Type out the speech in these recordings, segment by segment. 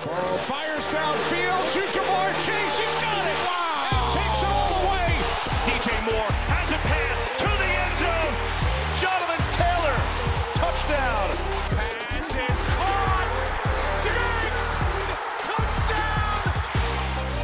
Fires downfield to Ja'Marr Chase. He's got it. Wow. Takes it all. DJ Moore has a pass to the end zone. Jonathan Taylor. Touchdown. Pass is caught. Diggs.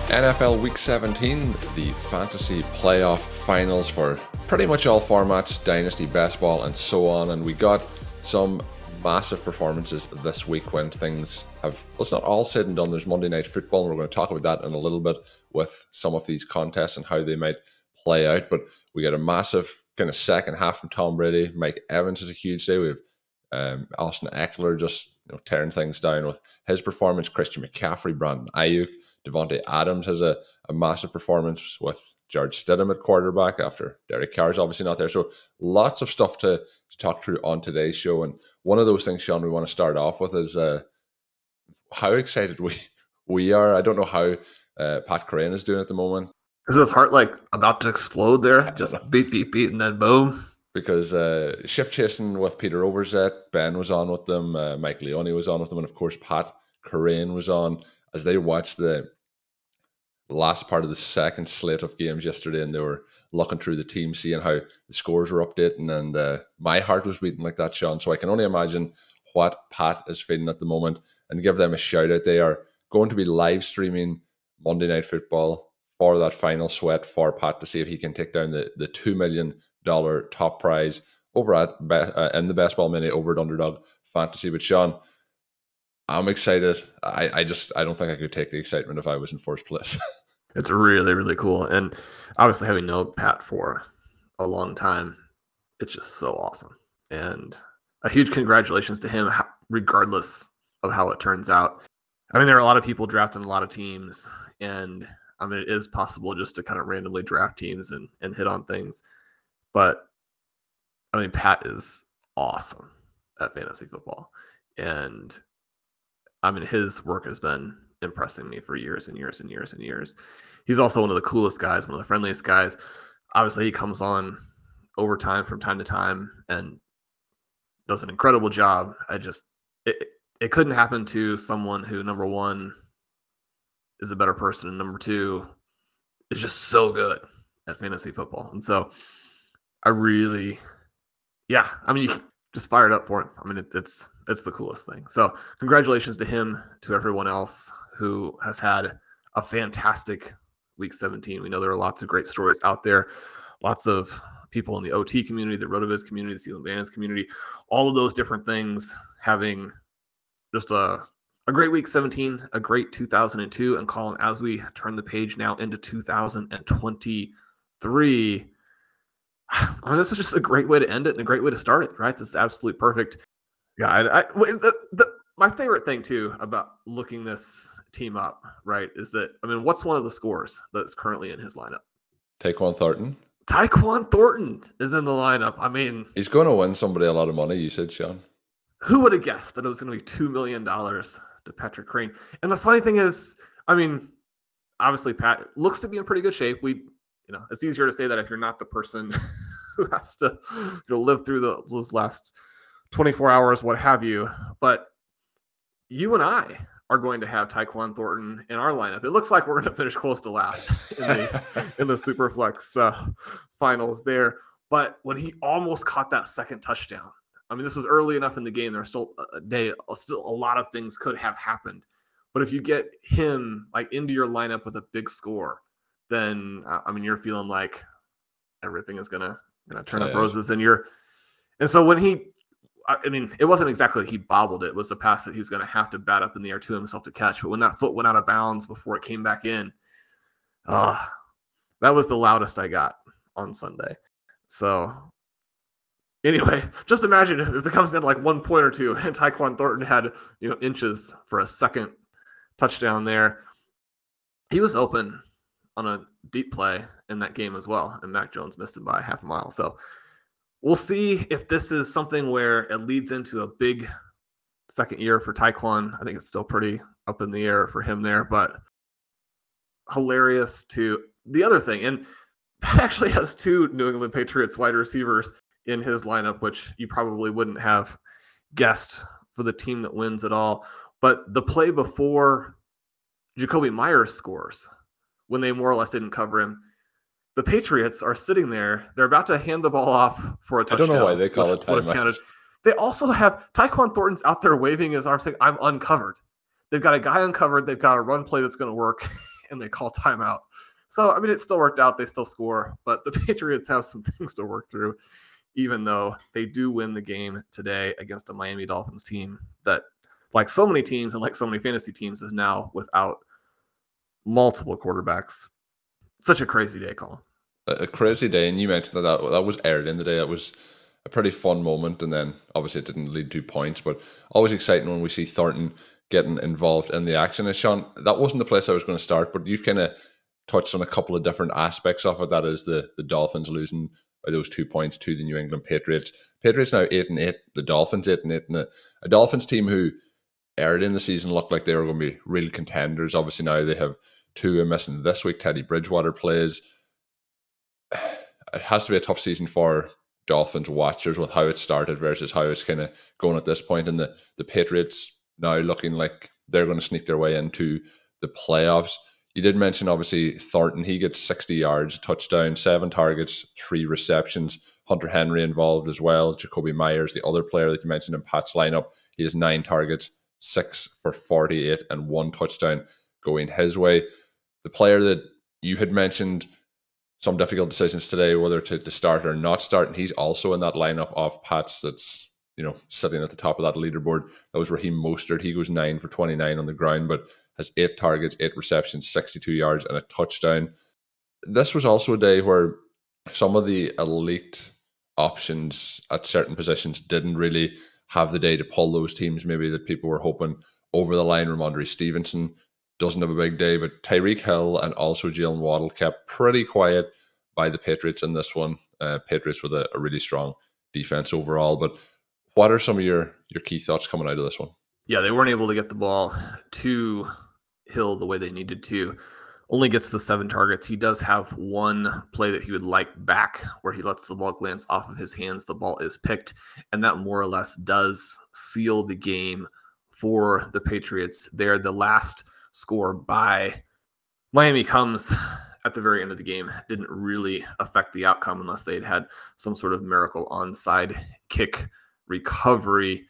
Touchdown. NFL Week 17, the fantasy playoff finals for pretty much all formats, dynasty, best ball, and so on. And we got some massive performances this week when things have, well, it's not all said and done. There's Monday Night Football, and we're going to talk about that in a little bit with some of these contests and how they might play out. But we get a massive kind of second half from Tom Brady. Mike Evans is a huge day. We have um, Austin Ekeler just you know, tearing things down with his performance. Christian McCaffrey, Brandon Aiyuk, Davante Adams has a, a massive performance with Jarrett Stidham at quarterback after Derek Carr is obviously not there. So lots of stuff to, to talk through on today's show. And one of those things, Shawn, we want to start off with is uh, how excited we we are. I don't know how uh, Pat Kerrane is doing at the moment. Is his heart like about to explode there? Just beat, beat, beat, and then boom. Because uh, ship chasing with Peter Overzet, Ben was on with them, uh, Mike Leone was on with them, and of course Pat Kerrane was on as they watched the last part of the second slate of games yesterday, and they were looking through the team, seeing how the scores were updating, and uh, my heart was beating like that, Shawn. So I can only imagine what Pat is feeling at the moment, and give them a shout out. They are going to be live streaming Monday Night Football for that final sweat for Pat to see if he can take down the the two million dollar top prize over at uh, in the best ball minute over at Underdog Fantasy. But Shawn. I'm excited. I, I just I don't think I could take the excitement if I was in first place. it's really really cool, and obviously having known Pat for a long time, it's just so awesome. And a huge congratulations to him, regardless of how it turns out. I mean, there are a lot of people drafting a lot of teams, and I mean, it is possible just to kind of randomly draft teams and, and hit on things. But I mean, Pat is awesome at fantasy football. And I mean, his work has been impressing me for years and years and years and years. He's also one of the coolest guys, one of the friendliest guys. Obviously, he comes on overtime from time to time and does an incredible job. I just it, it couldn't happen to someone who number one is a better person and number two is just so good at fantasy football. And so I really yeah, I mean you just fired up for him. I mean it, it's it's the coolest thing. So congratulations to him, to everyone else who has had a fantastic week 17. We know there are lots of great stories out there, lots of people in the OT community, the Rotoviz community, the Stealing Bananas community, all of those different things having just a a great week 17, a great 2002. And Colm, as we turn the page now into 2023, I mean, this was just a great way to end it and a great way to start it, right? This is absolutely perfect. Yeah, I, I the, the, my favorite thing too about looking this team up, right, is that I mean, what's one of the scores that's currently in his lineup? Tyquan Thornton. Tyquan Thornton is in the lineup. I mean, he's going to win somebody a lot of money. You said, Sean. Who would have guessed that it was going to be two million dollars to Patrick Kerrane? And the funny thing is, I mean, obviously Pat looks to be in pretty good shape. We, you know, it's easier to say that if you're not the person who has to, you know, live through the, those last 24 hours, what have you. But you and I are going to have Tyquan Thornton in our lineup. It looks like we're going to finish close to last in the, in the Superflex uh, finals there. But when he almost caught that second touchdown, I mean, this was early enough in the game. There's still a day, still a lot of things could have happened. But if you get him like into your lineup with a big score, then uh, I mean you're feeling like everything is gonna gonna turn Oh, up yeah. roses, and you're and so when he, I mean, it wasn't exactly he bobbled it. It was the pass that he was going to have to bat up in the air to himself to catch. But when that foot went out of bounds before it came back in, ah, that was the loudest I got on Sunday. So anyway, just imagine if it comes down to like one point or two, and Tyquan Thornton had you know inches for a second touchdown there. He was open on a deep play in that game as well, and Mac Jones missed it by half a mile. So we'll see if this is something where it leads into a big second year for Tyquan. I think it's still pretty up in the air for him there, but hilarious to the other thing. And Pat actually has two New England Patriots wide receivers in his lineup, which you probably wouldn't have guessed for the team that wins at all. But the play before Jakobi Meyers scores, when they more or less didn't cover him, the Patriots are sitting there. They're about to hand the ball off for a touchdown. I don't know why they call it timeout. They also have Tyquan Thornton's out there waving his arms saying, I'm uncovered. They've got a guy uncovered. They've got a run play that's going to work, and they call timeout. So, I mean, it still worked out. They still score, but the Patriots have some things to work through, even though they do win the game today against a Miami Dolphins team that, like so many teams and like so many fantasy teams, is now without multiple quarterbacks. Such a crazy day, Colm. a, a crazy day, and you mentioned that, that that was aired in the day. That was a pretty fun moment, and then obviously it didn't lead to points, but always exciting when we see Thornton getting involved in the action. And Shawn, that wasn't the place I was going to start, but you've kind of touched on a couple of different aspects of it. That is the the Dolphins losing by those two points to the New England Patriots. Patriots now eight and eight. The Dolphins eight and eight, and a, a Dolphins team who aired in the season looked like they were going to be real contenders. Obviously now they have two are missing this week. Teddy Bridgewater plays it has to be a tough season for Dolphins watchers with how it started versus how it's kind of going at this point. and the the Patriots now looking like they're going to sneak their way into the playoffs. You did mention obviously Thornton. He gets sixty yards, touchdown, seven targets, three receptions. Hunter Henry involved as well. Jakobi Meyers, the other player that you mentioned in Pat's lineup, he has nine targets, six for forty-eight, and one touchdown going his way. The player that you had mentioned some difficult decisions today whether to, to start or not start. And he's also in that lineup of Pats that's, you know, sitting at the top of that leaderboard. That was Raheem Mostert. He goes nine for 29 on the ground, but has eight targets, eight receptions, 62 yards, and a touchdown. This was also a day where some of the elite options at certain positions didn't really have the day to pull those teams maybe that people were hoping over the line. Rhamondre Stevenson doesn't have a big day, but Tyreek Hill and also Jalen Waddle kept pretty quiet by the Patriots in this one. Uh, Patriots with a, a really strong defense overall. But what are some of your your key thoughts coming out of this one? Yeah, they weren't able to get the ball to Hill the way they needed to. Only gets the seven targets. He does have one play that he would like back where he lets the ball glance off of his hands. The ball is picked, and that more or less does seal the game for the Patriots. They're the last score by Miami comes at the very end of the game. Didn't really affect the outcome unless they had had some sort of miracle onside kick recovery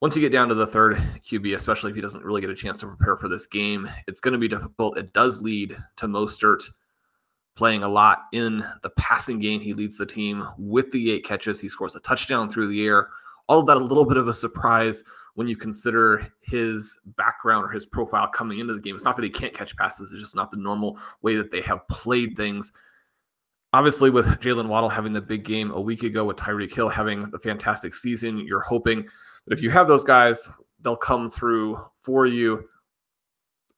once you get down to the third QB, especially if he doesn't really get a chance to prepare for this game, it's going to be difficult. It does lead to Mostert playing a lot in the passing game. He leads the team with the eight catches. He scores a touchdown through the air. All of that a little bit of a surprise when you consider his background or his profile coming into the game. It's not that he can't catch passes, it's just not the normal way that they have played things. Obviously, with Jalen Waddle having the big game a week ago, with Tyreek Hill having the fantastic season, you're hoping that if you have those guys, they'll come through for you.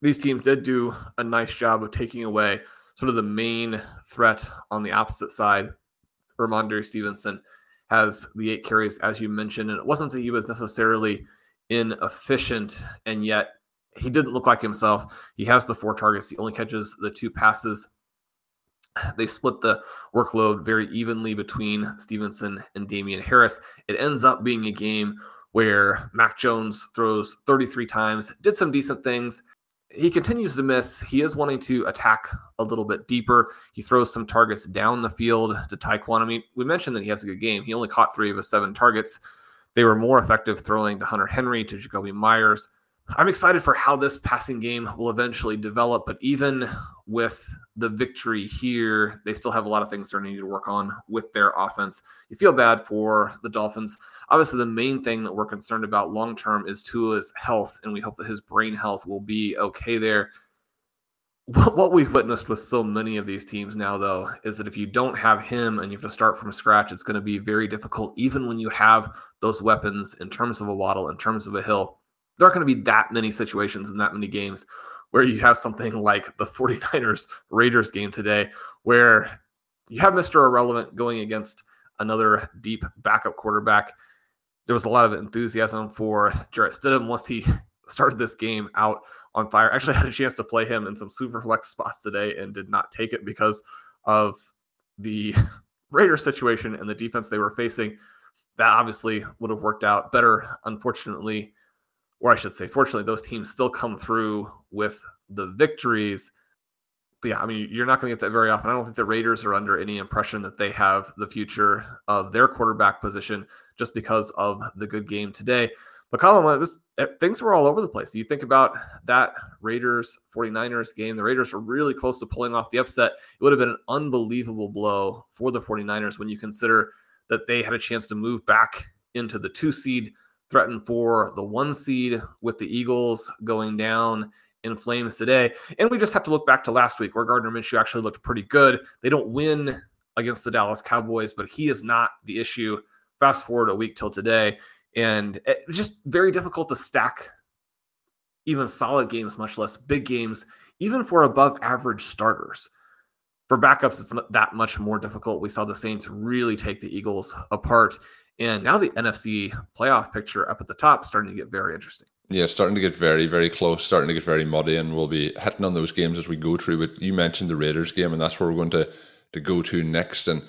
These teams did do a nice job of taking away sort of the main threat on the opposite side. Rhamondre Stevenson has the eight carries, as you mentioned, and it wasn't that he was necessarily inefficient, and yet he didn't look like himself. He has the four targets, he only catches the two passes. They split the workload very evenly between Stevenson and Damien Harris. It ends up being a game where Mac Jones throws 33 times, did some decent things. He continues to miss. He is wanting to attack a little bit deeper. He throws some targets down the field to Tyquan. I mean, we mentioned that he has a good game. He only caught three of his seven targets. They were more effective throwing to Hunter Henry, to Jakobi Meyers. I'm excited for how this passing game will eventually develop. But even with the victory here, they still have a lot of things they're needing to work on with their offense. You feel bad for the Dolphins. Obviously, the main thing that we're concerned about long term is Tua's health, and we hope that his brain health will be okay there. What we've witnessed with so many of these teams now, though, is that if you don't have him and you have to start from scratch, it's going to be very difficult, even when you have those weapons in terms of a Waddle, in terms of a Hill. There aren't going to be that many situations in that many games where you have something like the 49ers Raiders game today, where you have Mr. Irrelevant going against another deep backup quarterback. There was a lot of enthusiasm for Jarrett Stidham once he started this game out on fire. Actually, I had a chance to play him in some super flex spots today and did not take it because of the Raider situation and the defense they were facing. That obviously would have worked out better. Unfortunately, or I should say, fortunately, those teams still come through with the victories. But yeah, I mean, you're not going to get that very often. I don't think the Raiders are under any impression that they have the future of their quarterback position just because of the good game today. But Colm, was, eh, things were all over the place. You think about that Raiders 49ers game, the Raiders were really close to pulling off the upset. It would have been an unbelievable blow for the 49ers when you consider that they had a chance to move back into the two seed, threaten for the one seed with the Eagles going down in flames today. And we just have to look back to last week where Gardner Minshew actually looked pretty good. They don't win against the Dallas Cowboys, but he is not the issue. Fast forward a week till today, and it's just very difficult to stack even solid games, much less big games, even for above average starters. For backups, it's that much more difficult. We saw the Saints really take the Eagles apart. And now the NFC playoff picture up at the top starting to get very interesting. Yeah, starting to get very, very close, starting to get very muddy, and we'll be hitting on those games as we go through. But you mentioned the Raiders game, and that's where we're going to to go to next. And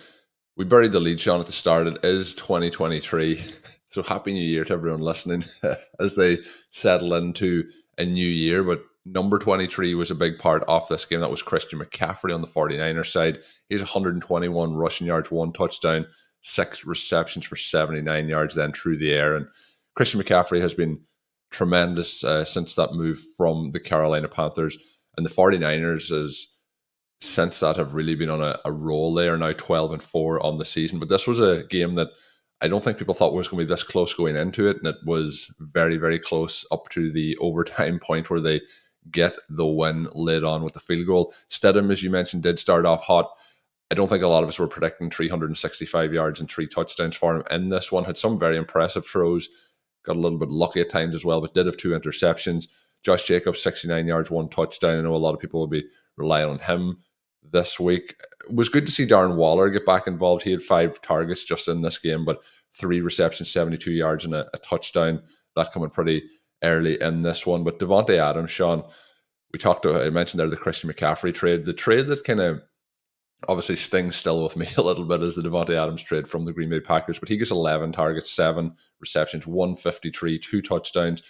we buried the lead, Shawn, at the start. It is 2023. So happy new year to everyone listening as they settle into a new year. But number 23 was a big part of this game. That was Christian McCaffrey on the 49ers side. He's 121 rushing yards, one touchdown, six receptions for 79 yards then through the air. And Christian McCaffrey has been tremendous uh, since that move from the Carolina Panthers. And the 49ers is since that have really been on a, a roll. They are now 12 and 4 on the season. But this was a game that I don't think people thought we was going to be this close going into it, and it was very, very close up to the overtime point where they get the win laid on with the field goal. Stidham, as you mentioned, did start off hot. I don't think a lot of us were predicting 365 yards and three touchdowns for him in this one. Had some very impressive throws, got a little bit lucky at times as well, but did have two interceptions. Josh Jacobs, 69 yards, one touchdown. I know a lot of people will be relying on him this week. It was good to see Darren Waller get back involved. He had five targets just in this game, but three receptions, 72 yards, and a, a touchdown. That coming pretty early in this one. But Davante Adams, Shawn, we talked to, I mentioned there the Christian McCaffrey trade. The trade that kind of obviously stings still with me a little bit is the Davante Adams trade from the Green Bay Packers, but he gets 11 targets, seven receptions, 153, two touchdowns,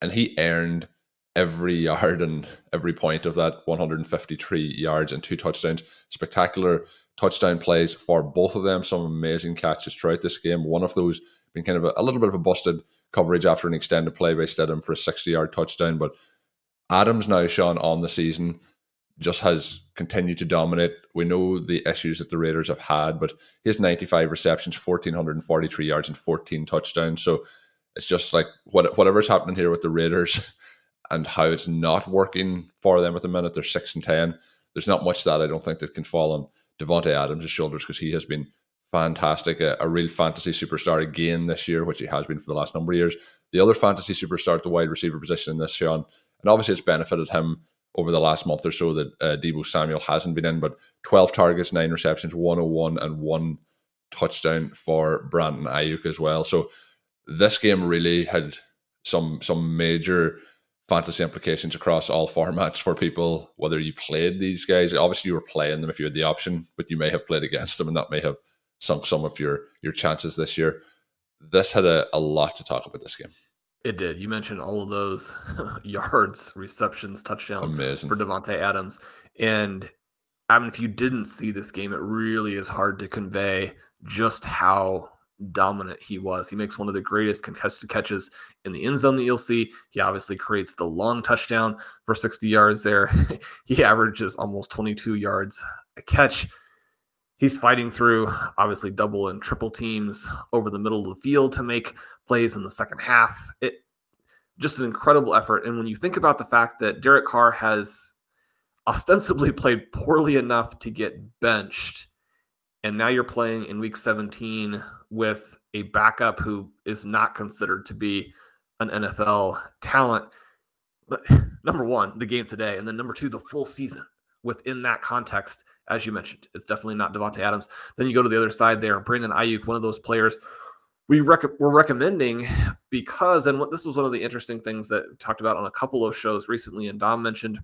and he earned every yard and every point of that 153 yards and two touchdowns. Spectacular touchdown plays for both of them. Some amazing catches throughout this game. One of those being kind of a, a little bit of a busted coverage after an extended play by Stidham for a 60 yard touchdown. But Adams now, Shawn, on the season just has continued to dominate. We know the issues that the Raiders have had, but his 95 receptions, 1,443 yards, and 14 touchdowns. So it's just like what, whatever's happening here with the Raiders and how it's not working for them at the minute. They're six and ten. There's not much that I don't think that can fall on Davante Adams' shoulders because he has been fantastic, a, a, real fantasy superstar again this year, which he has been for the last number of years. The other fantasy superstar at the wide receiver position in this, Shawn, and obviously it's benefited him over the last month or so that uh, Deebo Samuel hasn't been in, but 12 targets, nine receptions, 101, and one touchdown for Brandon Aiyuk as well. So this game really had some some major fantasy implications across all formats for people, whether you played these guys. Obviously, you were playing them if you had the option, but you may have played against them, and that may have sunk some of your your chances this year. This had a, a lot to talk about this game. It did. You mentioned all of those yards, receptions, touchdowns Amazing. for Davante Adams. And I mean, if you didn't see this game, it really is hard to convey just how dominant he was. He makes one of the greatest contested catches in the end zone that you'll see. He obviously creates the long touchdown for 60 yards there. he averages almost 22 yards a catch. He's fighting through obviously double and triple teams over the middle of the field to make plays in the second half. It just an incredible effort. And when you think about the fact that Derek Carr has ostensibly played poorly enough to get benched, and now you're playing in week 17 with a backup who is not considered to be an NFL talent. But number one, the game today, and then number two, the full season within that context, as you mentioned, it's definitely not Davante Adams. Then you go to the other side there, Brandon Aiyuk, one of those players we rec- we're recommending because, and what this was one of the interesting things that we talked about on a couple of shows recently, and Dom mentioned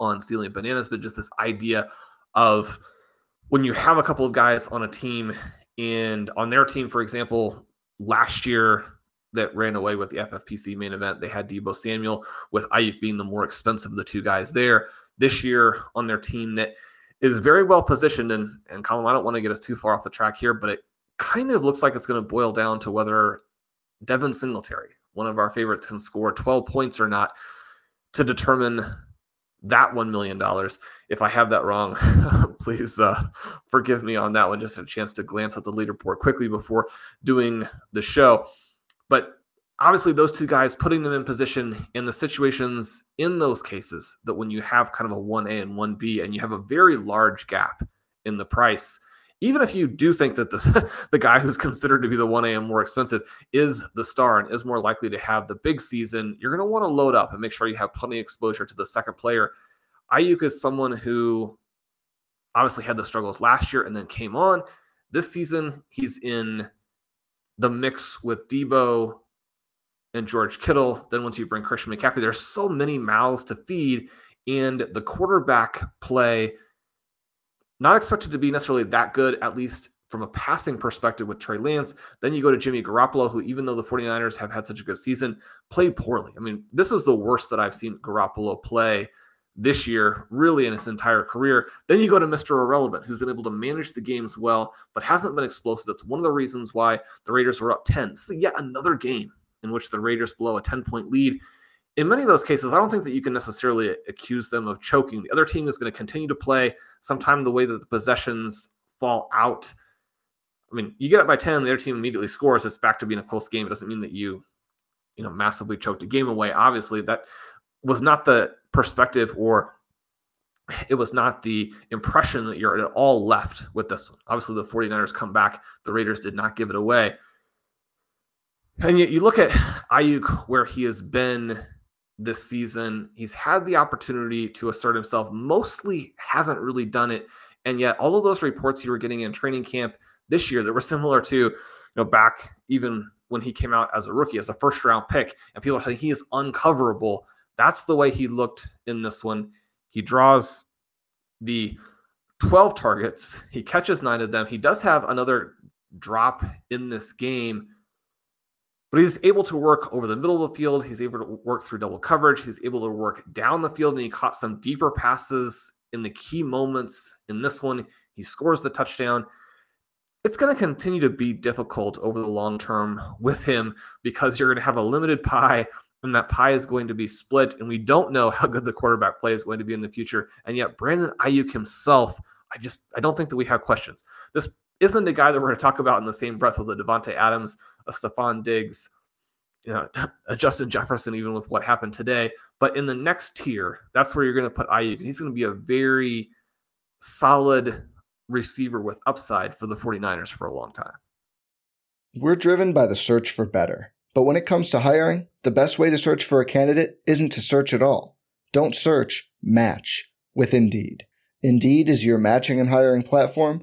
on Stealing Bananas, but just this idea of when you have a couple of guys on a team and on their team, for example, last year that ran away with the FFPC main event, they had Deebo Samuel with Aiyuk being the more expensive of the two guys there. This year on their team that is very well positioned, and and Colm, I don't want to get us too far off the track here, but it kind of looks like it's going to boil down to whether Devin Singletary, one of our favorites, can score 12 points or not to determine that $1 million. If I have that wrong, please uh, forgive me on that one. Just a chance to glance at the leaderboard quickly before doing the show. But obviously, those two guys putting them in position in the situations in those cases that when you have kind of a 1A and 1B and you have a very large gap in the price, even if you do think that the, the guy who's considered to be the 1A and more expensive is the star and is more likely to have the big season, you're going to want to load up and make sure you have plenty of exposure to the second player. Aiyuk is someone who obviously had the struggles last year and then came on. This season, he's in the mix with Deebo and George Kittle. Then once you bring Christian McCaffrey, there's so many mouths to feed. And the quarterback play – not expected to be necessarily that good, at least from a passing perspective with Trey Lance. Then you go to Jimmy Garoppolo, who, even though the 49ers have had such a good season, played poorly. I mean, this is the worst that I've seen Garoppolo play this year, really in his entire career. Then you go to Mr. Irrelevant, who's been able to manage the games well, but hasn't been explosive. That's one of the reasons why the Raiders were up 10. So, yet another game in which the Raiders blow a 10 point lead in many of those cases, I don't think that you can necessarily accuse them of choking. The other team is going to continue to play. Sometime the way that the possessions fall out. I mean, you get up by 10, the other team immediately scores. It's back to being a close game. It doesn't mean that you, you know, massively choked a game away. Obviously, that was not the perspective or it was not the impression that you're at all left with this one. Obviously, the 49ers come back. The Raiders did not give it away. And yet you look at Aiyuk, where he has been this season. He's had the opportunity to assert himself, mostly hasn't really done it. And yet, all of those reports you were getting in training camp this year that were similar to, you know, back even when he came out as a rookie, as a first round pick, and people are saying he is uncoverable. That's the way he looked in this one. He draws the 12 targets, he catches nine of them. He does have another drop in this game but he's able to work over the middle of the field. He's able to work through double coverage. He's able to work down the field, and he caught some deeper passes in the key moments. In this one, he scores the touchdown. It's going to continue to be difficult over the long term with him because you're going to have a limited pie, and that pie is going to be split. And we don't know how good the quarterback play is going to be in the future. And yet, Brandon Aiyuk himself, I just I don't think that we have questions. This isn't a guy that we're going to talk about in the same breath with the Davante Adams a Stefon Diggs, you know, a Justin Jefferson, even with what happened today. But in the next tier, that's where you're going to put Aiyuk. He's going to be a very solid receiver with upside for the 49ers for a long time. We're driven by the search for better. But when it comes to hiring, the best way to search for a candidate isn't to search at all. Don't search, match with Indeed. Indeed is your matching and hiring platform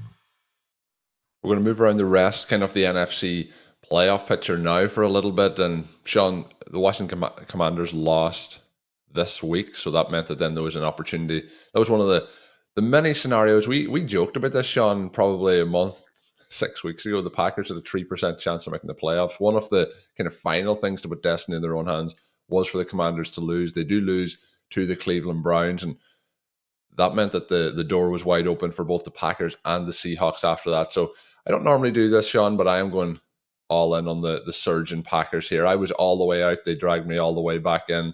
We're going to move around the rest, kind of the NFC playoff picture now for a little bit. And Shawn, the Washington Com- Commanders lost this week, so that meant that then there was an opportunity. That was one of the the many scenarios we we joked about this, Shawn, probably a month, six weeks ago. The Packers had a three percent chance of making the playoffs. One of the kind of final things to put destiny in their own hands was for the Commanders to lose. They do lose to the Cleveland Browns, and that meant that the the door was wide open for both the Packers and the Seahawks after that. So I don't normally do this, Shawn, but I am going all in on the the surgeon Packers here. I was all the way out; they dragged me all the way back in,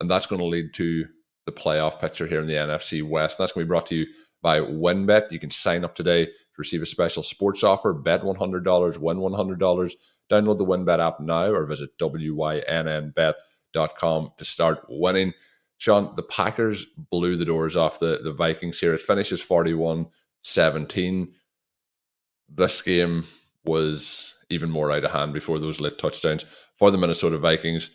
and that's going to lead to the playoff picture here in the NFC West. And that's going to be brought to you by WynnBET. You can sign up today to receive a special sports offer. Bet one hundred dollars, win one hundred dollars. Download the WynnBET app now, or visit wynnbet.com to start winning. Shawn, the Packers blew the doors off the, the Vikings here. It finishes 41 17 this game was even more out of hand before those late touchdowns for the Minnesota Vikings.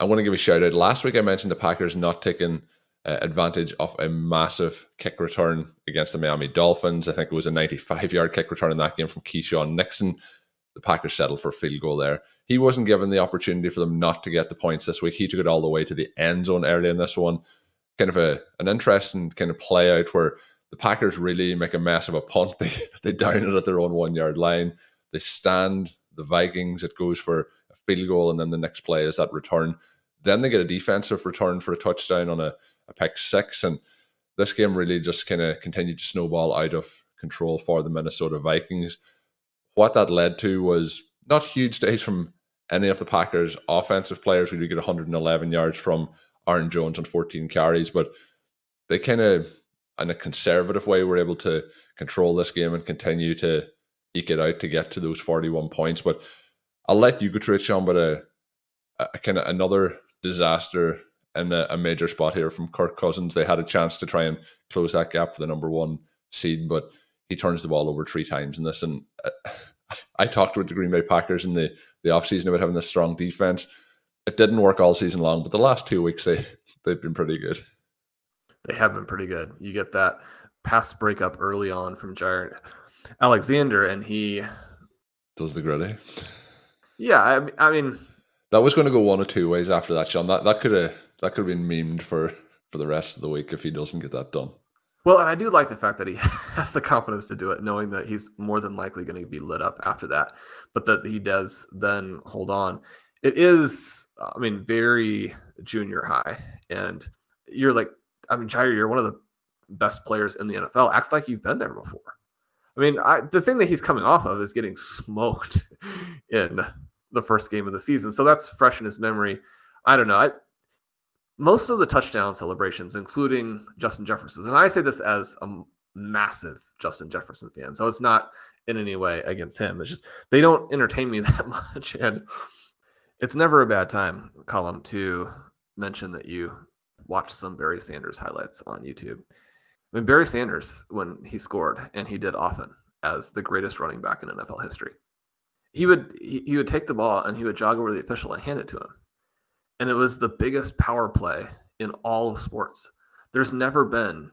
I want to give a shout out. Last week I mentioned the Packers not taking uh, advantage of a massive kick return against the Miami Dolphins. I think it was a 95 yard kick return in that game from Keisean Nixon. The Packers settled for a field goal there. He wasn't given the opportunity for them not to get the points this week. He took it all the way to the end zone early in this one. Kind of a an interesting kind of play out where the Packers really make a mess of a punt. They they down it at their own one yard line. They stand the Vikings. It goes for a field goal, and then the next play is that return. Then they get a defensive return for a touchdown on a, a pick six, and this game really just kind of continued to snowball out of control for the Minnesota Vikings. What that led to was not huge days from any of the Packers' offensive players. We did get 111 yards from Aaron Jones on 14 carries, but they kind of in a conservative way, we're able to control this game and continue to eke it out to get to those 41 points. But I'll let you go through it, Shawn, but a, a kind of another disaster in a, a, major spot here from Kirk Cousins. They had a chance to try and close that gap for the number one seed, but he turns the ball over three times in this. And uh, I talked with the Green Bay Packers in the, the offseason about having this strong defense. It didn't work all season long, but the last two weeks they, they've been pretty good. They have been pretty good. You get that pass breakup early on from Jaire Alexander, and he does the gritty. Yeah, I, I mean, that was going to go one or two ways after that, Shawn. That that could have that could have been memed for for the rest of the week if he doesn't get that done. Well, and I do like the fact that he has the confidence to do it, knowing that he's more than likely going to be lit up after that, but that he does then hold on. It is, I mean, very junior high, and you're like I mean, Jaire, you're one of the best players in the NFL. Act like you've been there before. I mean, I, the thing that he's coming off of is getting smoked in the first game of the season. So that's fresh in his memory. I don't know. I, most of the touchdown celebrations, including Justin Jefferson's, and I say this as a massive Justin Jefferson fan. So it's not in any way against him. It's just they don't entertain me that much. And it's never a bad time, Colm, to mention that you watch some Barry Sanders highlights on YouTube. I mean, Barry Sanders, when he scored, and he did often as the greatest running back in NFL history, he would he, he would take the ball and he would jog over the official and hand it to him. And it was the biggest power play in all of sports. There's never been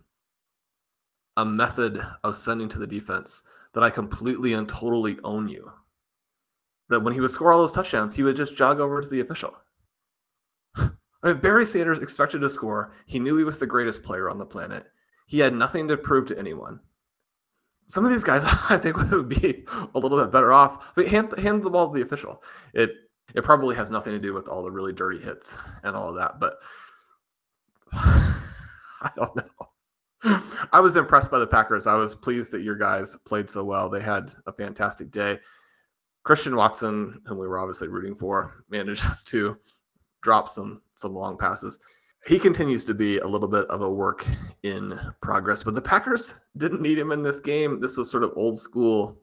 a method of sending to the defense that I completely and totally own you. That when he would score all those touchdowns, he would just jog over to the official. I mean, Barry Sanders expected to score. He knew he was the greatest player on the planet. He had nothing to prove to anyone. Some of these guys, I think, would be a little bit better off. But hand, hand the ball to the official. It it probably has nothing to do with all the really dirty hits and all of that. But I don't know. I was impressed by the Packers. I was pleased that your guys played so well. They had a fantastic day. Christian Watson, whom we were obviously rooting for, manages to drop some some long passes. He continues to be a little bit of a work in progress, but the Packers didn't need him in this game. This was sort of old school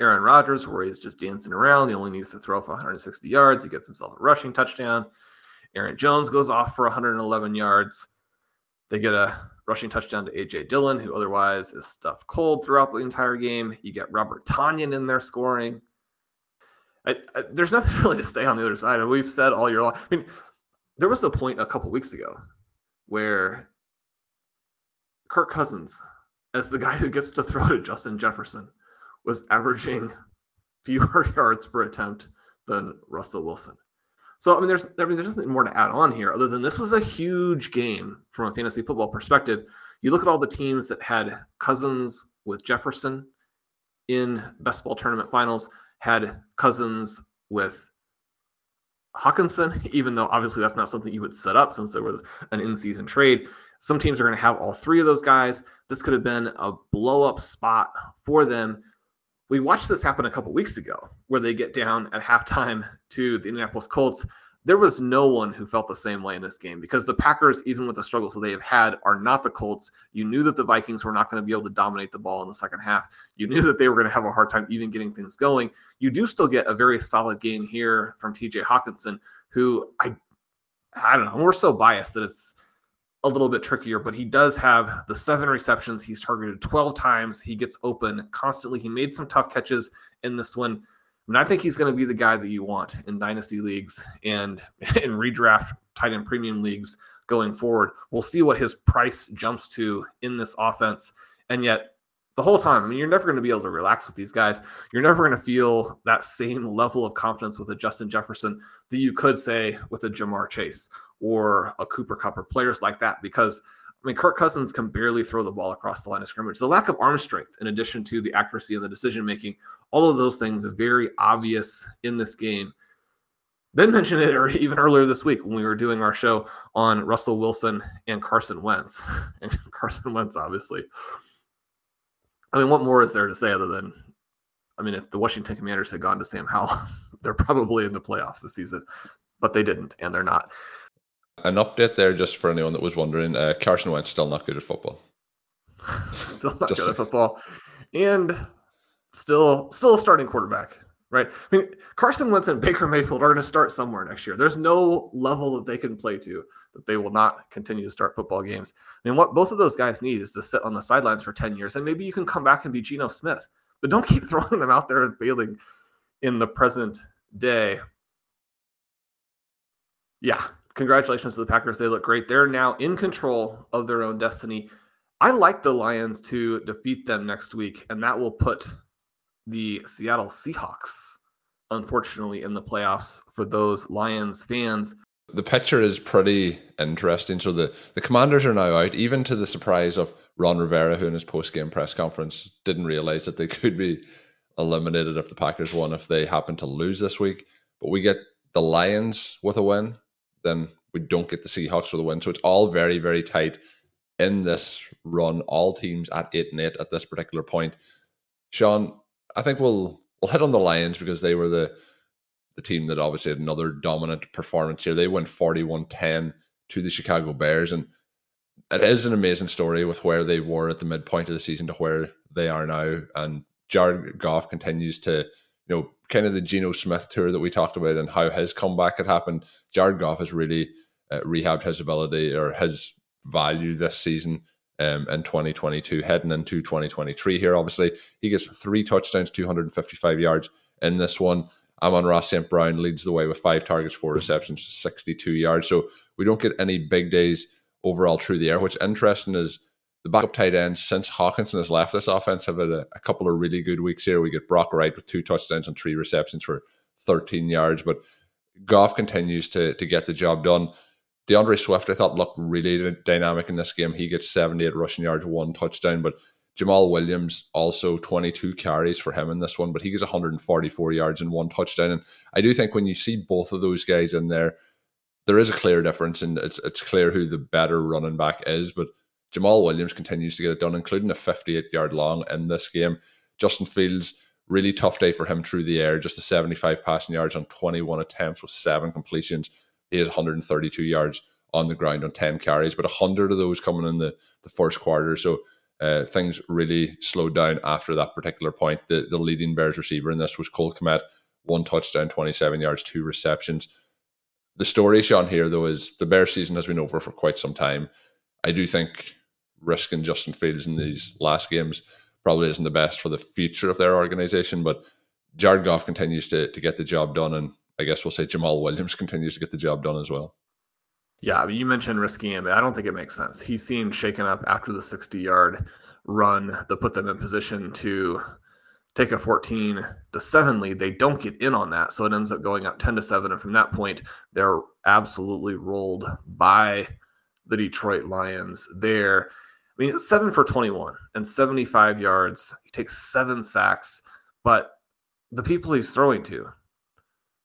Aaron Rodgers, where he's just dancing around. He only needs to throw for 160 yards. He gets himself a rushing touchdown. Aaron Jones goes off for 111 yards. They get a rushing touchdown to AJ Dillon, who otherwise is stuffed cold throughout the entire game. You get Robert Tonyan in there scoring. I, I, there's nothing really to stay on the other side. We've said all year long. I mean, there was a point a couple weeks ago where Kirk Cousins, as the guy who gets to throw to Justin Jefferson, was averaging fewer yards per attempt than Russell Wilson. So I mean, there's I mean, there's nothing more to add on here other than this was a huge game from a fantasy football perspective. You look at all the teams that had Cousins with Jefferson in best ball tournament finals, had Cousins with Hockenson, even though obviously that's not something you would set up since there was an in-season trade. Some teams are going to have all three of those guys. This could have been a blow-up spot for them we watched this happen a couple weeks ago where they get down at halftime to the Indianapolis Colts. There was no one who felt the same way in this game because the Packers, even with the struggles that they have had, are not the Colts. You knew that the Vikings were not going to be able to dominate the ball in the second half. You knew that they were going to have a hard time even getting things going. You do still get a very solid game here from TJ Hockenson, who I I don't know. We're so biased that it's a little bit trickier, but he does have the seven receptions. He's targeted 12 times. He gets open constantly. He made some tough catches in this one. I mean, I think he's going to be the guy that you want in dynasty leagues and in redraft tight end premium leagues going forward. We'll see what his price jumps to in this offense. And yet, the whole time, I mean, you're never going to be able to relax with these guys. You're never going to feel that same level of confidence with a Justin Jefferson that you could say with a Ja'Marr Chase or a Cooper Kupp or players like that because I mean, Kirk Cousins can barely throw the ball across the line of scrimmage. The lack of arm strength, in addition to the accuracy and the decision making, all of those things are very obvious in this game. Ben mentioned it even earlier this week when we were doing our show on Russell Wilson and Carson Wentz. And Carson Wentz, obviously. I mean, what more is there to say other than, I mean, if the Washington Commanders had gone to Sam Howell, they're probably in the playoffs this season, but they didn't, and they're not. An update there, just for anyone that was wondering: uh, Carson Wentz still not good at football. still not good at football, and still still a starting quarterback. Right? I mean, Carson Wentz and Baker Mayfield are going to start somewhere next year. There's no level that they can play to that they will not continue to start football games. I mean, what both of those guys need is to sit on the sidelines for 10 years, and maybe you can come back and be Geno Smith, but don't keep throwing them out there and failing in the present day. Yeah, congratulations to the Packers. They look great. They're now in control of their own destiny. I like the Lions to defeat them next week, and that will put the Seattle Seahawks, unfortunately, in the playoffs for those Lions fans. The picture is pretty interesting. So the, the commanders are now out, even to the surprise of Ron Rivera, who in his post game press conference didn't realize that they could be eliminated if the Packers won if they happen to lose this week. But we get the Lions with a win then we don't get the Seahawks for the win. So it's all very, very tight in this run. All teams at eight and eight at this particular point. Shawn, I think we'll we'll hit on the Lions because they were the the team that obviously had another dominant performance here. They went 41-10 to the Chicago Bears. And it is an amazing story with where they were at the midpoint of the season to where they are now. And Jared Goff continues to you know, kind of the Geno Smith tour that we talked about and how his comeback had happened. Jared Goff has really uh, rehabbed his ability or his value this season um, in 2022, heading into 2023 here. Obviously, he gets three touchdowns, 255 yards in this one. Amon-Ra St. Brown leads the way with five targets, four receptions, 62 yards. So we don't get any big days overall through the air. What's interesting is the backup tight ends since Hockenson has left this offense have had a, a, couple of really good weeks here. We get Brock Wright with two touchdowns and three receptions for 13 yards, but Goff continues to to get the job done. D'Andre Swift, I thought, looked really dynamic in this game. He gets 78 rushing yards, one touchdown, but Jamaal Williams also 22 carries for him in this one, but he gets 144 yards and one touchdown. And I do think when you see both of those guys in there, there is a clear difference, and it's it's clear who the better running back is. But Jamaal Williams continues to get it done, including a 58 yard long in this game. Justin Fields, really tough day for him through the air, just a 75 passing yards on 21 attempts with seven completions. He has 132 yards on the ground on 10 carries, but 100 of those coming in the, the first quarter. So uh, things really slowed down after that particular point. The, the leading Bears receiver in this was Cole Kmet, one touchdown, 27 yards, two receptions. The story, Shawn, here, though, is the Bears season has been over for quite some time. I do think risking Justin Fields in these last games probably isn't the best for the future of their organization, but Jared Goff continues to, to get the job done. And I guess we'll say Jamaal Williams continues to get the job done as well. Yeah, you mentioned risking him. I don't think it makes sense. He seemed shaken up after the 60 yard run that put them in position to take a 14 to 7 lead. They don't get in on that. So it ends up going up 10 to 7. And from that point, they're absolutely rolled by the Detroit Lions there. I mean, seven for 21 and 75 yards. He takes seven sacks, but the people he's throwing to,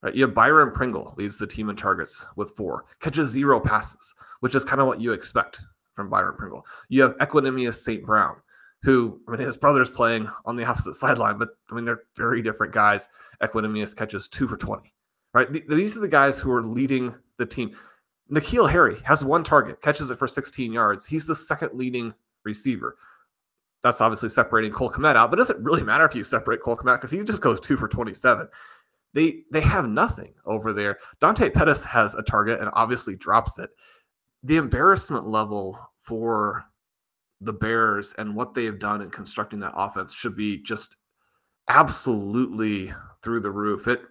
right? You have Byron Pringle leads the team in targets with four, catches zero passes, which is kind of what you expect from Byron Pringle. You have Equanimeous St. Brown, who, I mean, his brother's playing on the opposite sideline, but I mean, they're very different guys. Equanimeous catches two for 20, right? These are the guys who are leading the team. N'Keal Harry has one target, catches it for 16 yards. He's the second leading receiver. That's obviously separating Cole Kmet out, but it doesn't really matter if you separate Cole Kmet because he just goes two for 27. They they have nothing over there. Dante Pettis has a target and obviously drops it. The embarrassment level for the Bears and what they have done in constructing that offense should be just absolutely through the roof. It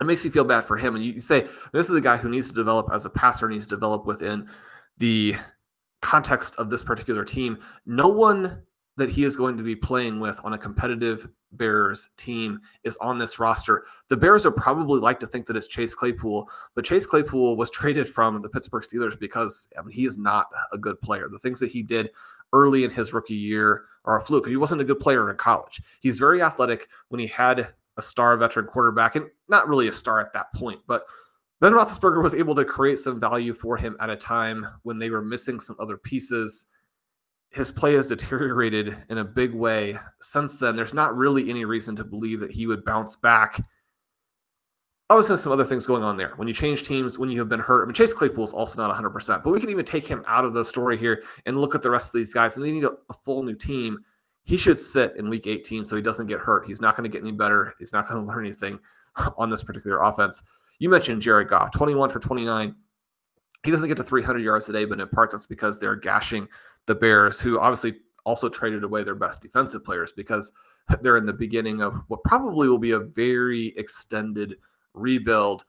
it makes you feel bad for him. And you say this is a guy who needs to develop as a passer, needs to develop within the context of this particular team, no one that he is going to be playing with on a competitive Bears team is on this roster. The Bears are probably like to think that it's Chase Claypool, but Chase Claypool was traded from the Pittsburgh Steelers because I mean, he is not a good player. The things that he did early in his rookie year are a fluke. He wasn't a good player in college. He's very athletic when he had a star veteran quarterback, and not really a star at that point, but Ben Roethlisberger was able to create some value for him at a time when they were missing some other pieces. His play has deteriorated in a big way since then. There's not really any reason to believe that he would bounce back. Obviously, some other things going on there. When you change teams, when you have been hurt, I mean, Chase Claypool is also not 100%, but we can even take him out of the story here and look at the rest of these guys, and they need a, a full new team. He should sit in week 18 so he doesn't get hurt. He's not going to get any better. He's not going to learn anything on this particular offense. You mentioned Jared Goff, 21 for 29. He doesn't get to 300 yards today, but in part that's because they're gashing the Bears, who obviously also traded away their best defensive players because they're in the beginning of what probably will be a very extended rebuild.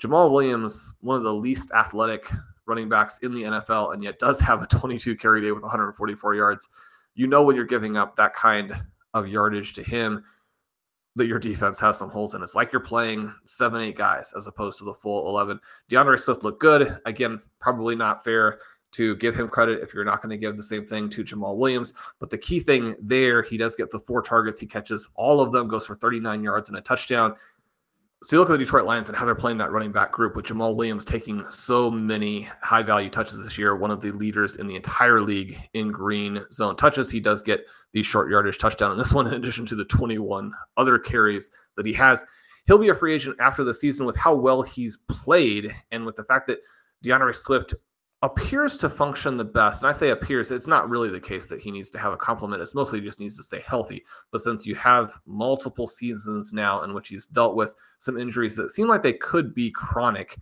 Jamaal Williams, one of the least athletic running backs in the NFL, and yet does have a 22 carry day with 144 yards. You know when you're giving up that kind of yardage to him that your defense has some holes in. It's like you're playing seven, eight guys as opposed to the full 11. D'Andre Swift looked good. Again, probably not fair to give him credit if you're not going to give the same thing to Jamaal Williams. But the key thing there, he does get the four targets. He catches all of them, goes for 39 yards and a touchdown. So you look at the Detroit Lions and how they're playing that running back group with Jamaal Williams taking so many high value touches this year, one of the leaders in the entire league in green zone touches. He does get the short yardage touchdown. And this one, in addition to the 21 other carries that he has, he'll be a free agent after the season with how well he's played and with the fact that D'Andre Swift appears to function the best. And I say appears, it's not really the case that he needs to have a compliment. It's mostly just needs to stay healthy. But since you have multiple seasons now in which he's dealt with some injuries that seem like they could be chronic,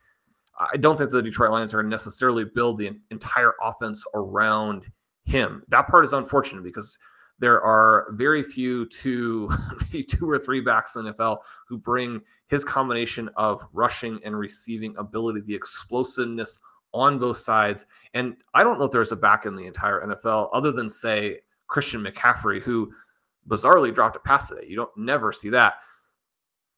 I don't think the Detroit Lions are necessarily build the entire offense around him. That part is unfortunate because there are very few two, maybe two or three backs in the NFL who bring his combination of rushing and receiving ability, the explosiveness on both sides. And I don't know if there's a back in the entire NFL other than say Christian McCaffrey, who bizarrely dropped a pass today. You don't never see that.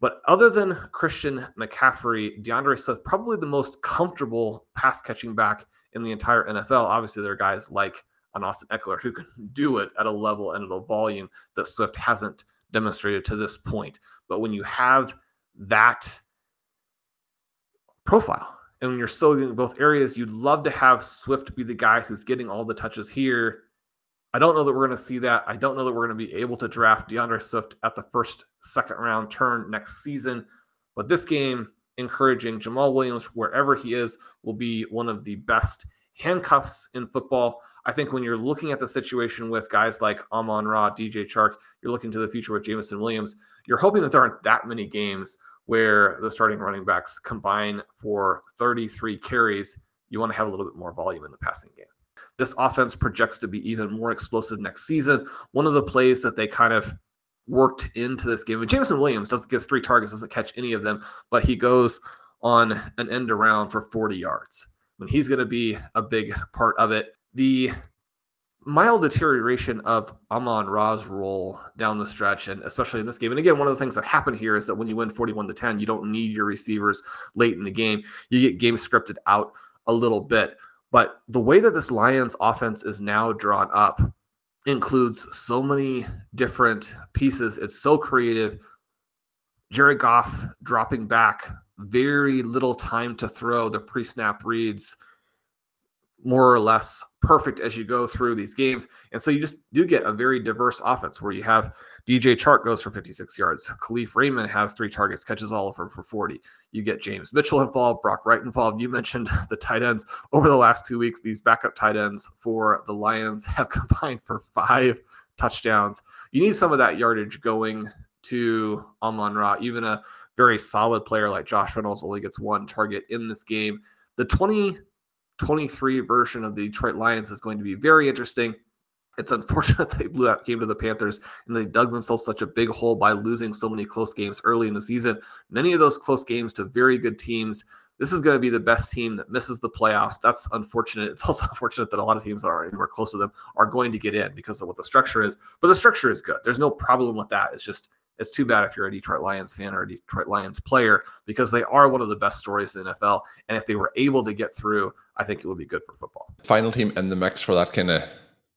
But other than Christian McCaffrey, D'Andre Swift, probably the most comfortable pass catching back in the entire NFL. Obviously, there are guys like an Austin Ekeler who can do it at a level and at a volume that Swift hasn't demonstrated to this point. But when you have that profile and when you're so in both areas, you'd love to have Swift be the guy who's getting all the touches here. I don't know that we're going to see that. I don't know that we're going to be able to draft D'Andre Swift at the first, second round turn next season. But this game, encouraging Jamaal Williams, wherever he is, will be one of the best handcuffs in football. I think when you're looking at the situation with guys like Amon Ra, DJ Chark, you're looking to the future with Jameson Williams. You're hoping that there aren't that many games where the starting running backs combine for 33 carries. You want to have a little bit more volume in the passing game. This offense projects to be even more explosive next season. One of the plays that they kind of worked into this game, and Jameson Williams doesn't get three targets, doesn't catch any of them, but he goes on an end around for 40 yards. I mean, he's going to be a big part of it. The mild deterioration of Amon Ra's role down the stretch, and especially in this game. And again, one of the things that happened here is that when you win 41 to 10, you don't need your receivers late in the game. You get game scripted out a little bit. But the way that this Lions offense is now drawn up includes so many different pieces. It's so creative. Jared Goff dropping back, very little time to throw the pre snap reads more or less perfect as you go through these games. And so you just do get a very diverse offense where you have DJ Chark goes for 56 yards. Kalif Raymond has three targets, catches all of them for 40. You get James Mitchell involved, Brock Wright involved. You mentioned the tight ends over the last two weeks. These backup tight ends for the Lions have combined for five touchdowns. You need some of that yardage going to Amon Ra. Even a very solid player like Josh Reynolds only gets one target in this game. The 20 23 version of the Detroit Lions is going to be very interesting. It's unfortunate they blew out game to the Panthers and they dug themselves such a big hole by losing so many close games early in the season. Many of those close games to very good teams. This is going to be the best team that misses the playoffs. That's unfortunate. It's also unfortunate that a lot of teams that are anywhere close to them are going to get in because of what the structure is. But the structure is good. There's no problem with that. It's just it's too bad if you're a Detroit Lions fan or a Detroit Lions player because they are one of the best stories in the NFL. And if they were able to get through, I think it would be good for football. Final team in the mix for that kind of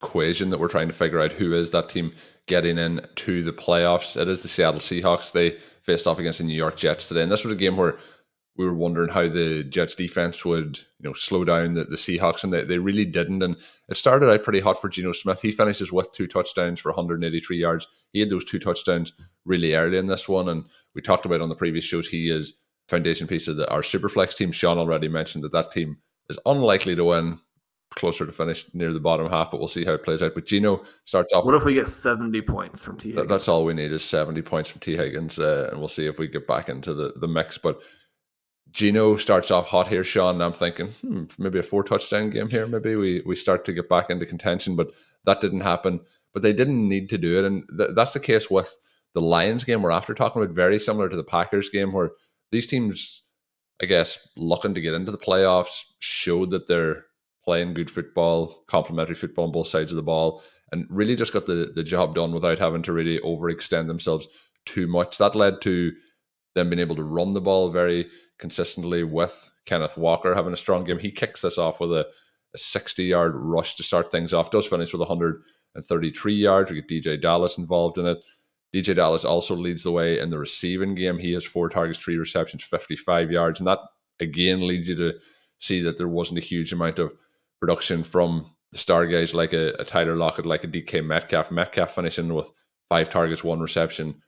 equation that we're trying to figure out who is that team getting in to the playoffs. It is the Seattle Seahawks. They faced off against the New York Jets today. And this was a game where we were wondering how the Jets defense would, you know, slow down the, the Seahawks, and they, they really didn't. And it started out pretty hot for Geno Smith. He finishes with two touchdowns for 183 yards. He had those two touchdowns really early in this one. And we talked about on the previous shows, he is foundation piece of the, our Superflex team. Shawn already mentioned that that team is unlikely to win closer to finish near the bottom half, but we'll see how it plays out. But Geno starts off. What if we get 70 points from T? Higgins? That's all we need is 70 points from T. Higgins, uh, and we'll see if we get back into the, the mix. But Geno starts off hot here, Shawn. I'm thinking hmm, maybe a four touchdown game here. Maybe we we start to get back into contention, but that didn't happen. But they didn't need to do it, and th- that's the case with the Lions game. We're after talking about very similar to the Packers game, where these teams, I guess, looking to get into the playoffs, showed that they're playing good football, complementary football on both sides of the ball, and really just got the the job done without having to really overextend themselves too much. That led to them being able to run the ball very consistently with Kenneth Walker having a strong game. He kicks this off with a, a 60 yard rush to start things off, does finish with 133 yards. We get DeeJay Dallas involved in it. DeeJay Dallas also leads the way in the receiving game. He has four targets, three receptions, 55 yards. And that again leads you to see that there wasn't a huge amount of production from the star guys like a, a Tyler Lockett, like a DK Metcalf. Metcalf finishing with five targets, one reception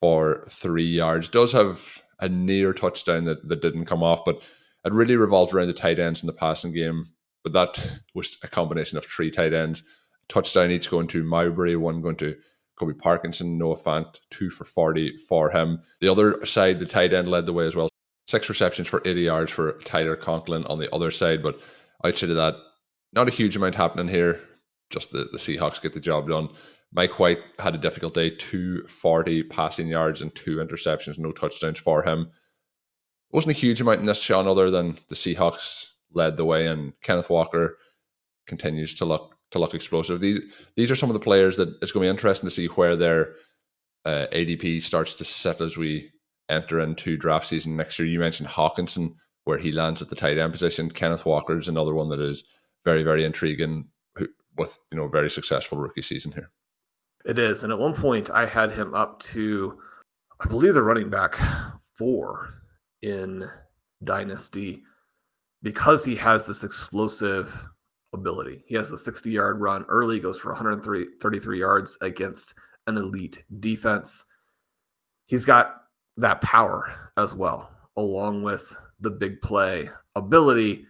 for three yards. Does have a near touchdown that, that didn't come off, but it really revolved around the tight ends in the passing game. But that was a combination of three tight ends, touchdown each going to Mabry, one going to Colby Parkinson, Noah Fant, two for 40 for him. The other side, the tight end led the way as well. Six receptions for 80 yards for Tyler Conklin on the other side. But outside of that, not a huge amount happening here. Just the, the Seahawks get the job done. Mike White had a difficult day, 240 passing yards and two interceptions, no touchdowns for him. Wasn't a huge amount in this, Shawn, other than the Seahawks led the way and Kenneth Walker continues to look to look explosive. These these are some of the players that it's going to be interesting to see where their uh, ADP starts to sit as we enter into draft season next year. You mentioned Hawkinson, where he lands at the tight end position. Kenneth Walker is another one that is very very intriguing with you know very successful rookie season here. It is. And at one point, I had him up to, I believe, the running back four in Dynasty. because he has this explosive ability. He has a 60 yard run early, goes for 133 yards against an elite defense. He's got that power as well, along with the big play ability.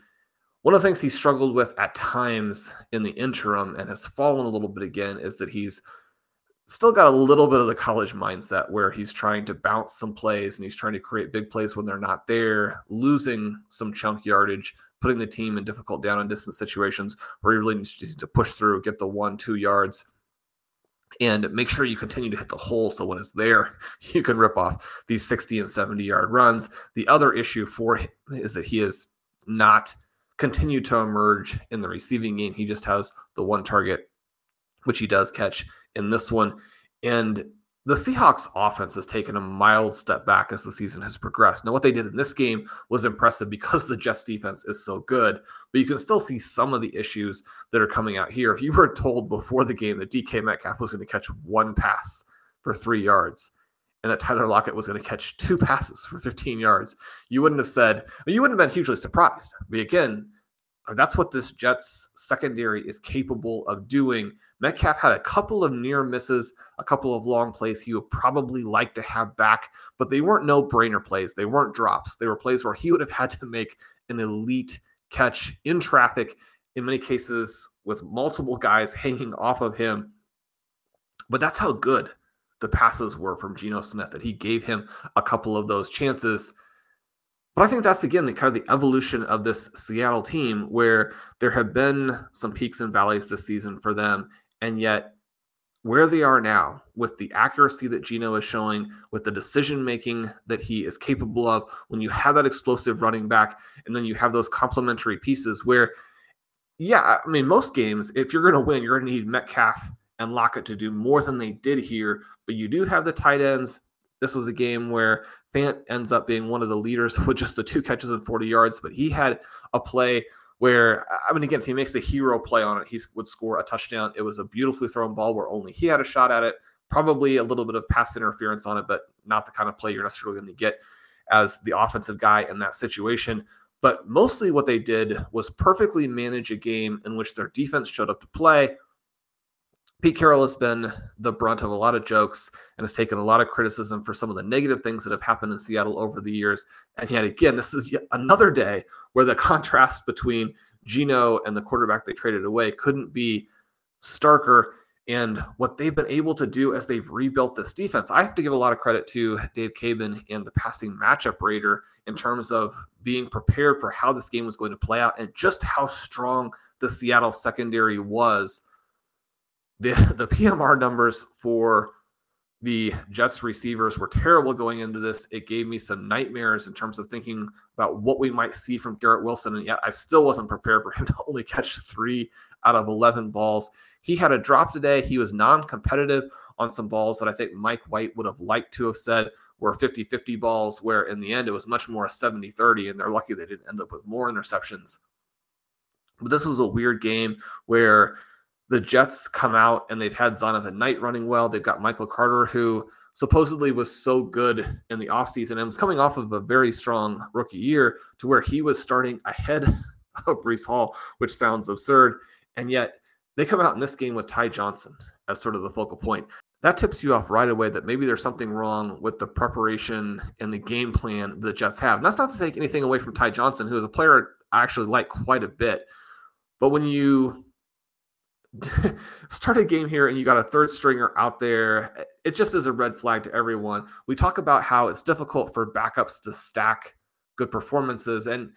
One of the things he struggled with at times in the interim and has fallen a little bit again is that he's still got a little bit of the college mindset where he's trying to bounce some plays and he's trying to create big plays when they're not there, losing some chunk yardage, putting the team in difficult down and distance situations where he really needs to push through, get the one, two yards, and make sure you continue to hit the hole so when it's there, you can rip off these 60 and 70 yard runs. The other issue for him is that he has not continued to emerge in the receiving game. He just has the one target, which he does catch in this one. And the Seahawks offense has taken a mild step back as the season has progressed. Now, what they did in this game was impressive because the Jets defense is so good, but you can still see some of the issues that are coming out here. If you were told before the game that DK Metcalf was going to catch one pass for three yards and that Tyler Lockett was going to catch two passes for 15 yards, you wouldn't have said, you wouldn't have been hugely surprised. But again, that's what this Jets secondary is capable of doing. Metcalf had a couple of near misses, a couple of long plays he would probably like to have back, but they weren't no brainer plays. They weren't drops. They were plays where he would have had to make an elite catch in traffic, in many cases with multiple guys hanging off of him. But that's how good the passes were from Geno Smith that he gave him a couple of those chances. But I think that's again the kind of the evolution of this Seattle team where there have been some peaks and valleys this season for them. And yet, where they are now, with the accuracy that Geno is showing, with the decision making that he is capable of, when you have that explosive running back, and then you have those complementary pieces where, yeah, I mean, most games, if you're going to win, you're going to need Metcalf and Lockett to do more than they did here. But you do have the tight ends. This was a game where Fant ends up being one of the leaders with just the two catches and 40 yards, but he had a play where, I mean, again, if he makes a hero play on it, he would score a touchdown. It was a beautifully thrown ball where only he had a shot at it. Probably a little bit of pass interference on it, but not the kind of play you're necessarily going to get as the offensive guy in that situation. But mostly what they did was perfectly manage a game in which their defense showed up to play Pete Carroll has been the brunt of a lot of jokes and has taken a lot of criticism for some of the negative things that have happened in Seattle over the years. And yet again, this is another day where the contrast between Geno and the quarterback they traded away couldn't be starker. And what they've been able to do as they've rebuilt this defense, I have to give a lot of credit to Dave Caban and the passing matchup rater in terms of being prepared for how this game was going to play out and just how strong the Seattle secondary was the the PMR numbers for the Jets receivers were terrible going into this. It gave me some nightmares in terms of thinking about what we might see from Garrett Wilson. And yet I still wasn't prepared for him to only catch three out of 11 balls. He had a drop today. He was non competitive on some balls that I think Mike White would have liked to have said were 50 50 balls, where in the end it was much more a 70 30. And they're lucky they didn't end up with more interceptions. But this was a weird game where the Jets come out and they've had Zonovan Knight running well. They've got Michael Carter, who supposedly was so good in the offseason and was coming off of a very strong rookie year to where he was starting ahead of Breece Hall, which sounds absurd. And yet they come out in this game with Ty Johnson as sort of the focal point. That tips you off right away that maybe there's something wrong with the preparation and the game plan the Jets have. And that's not to take anything away from Ty Johnson, who is a player I actually like quite a bit. But when you start a game here and you got a third stringer out there, it just is a red flag to everyone. We talk about how it's difficult for backups to stack good performances, and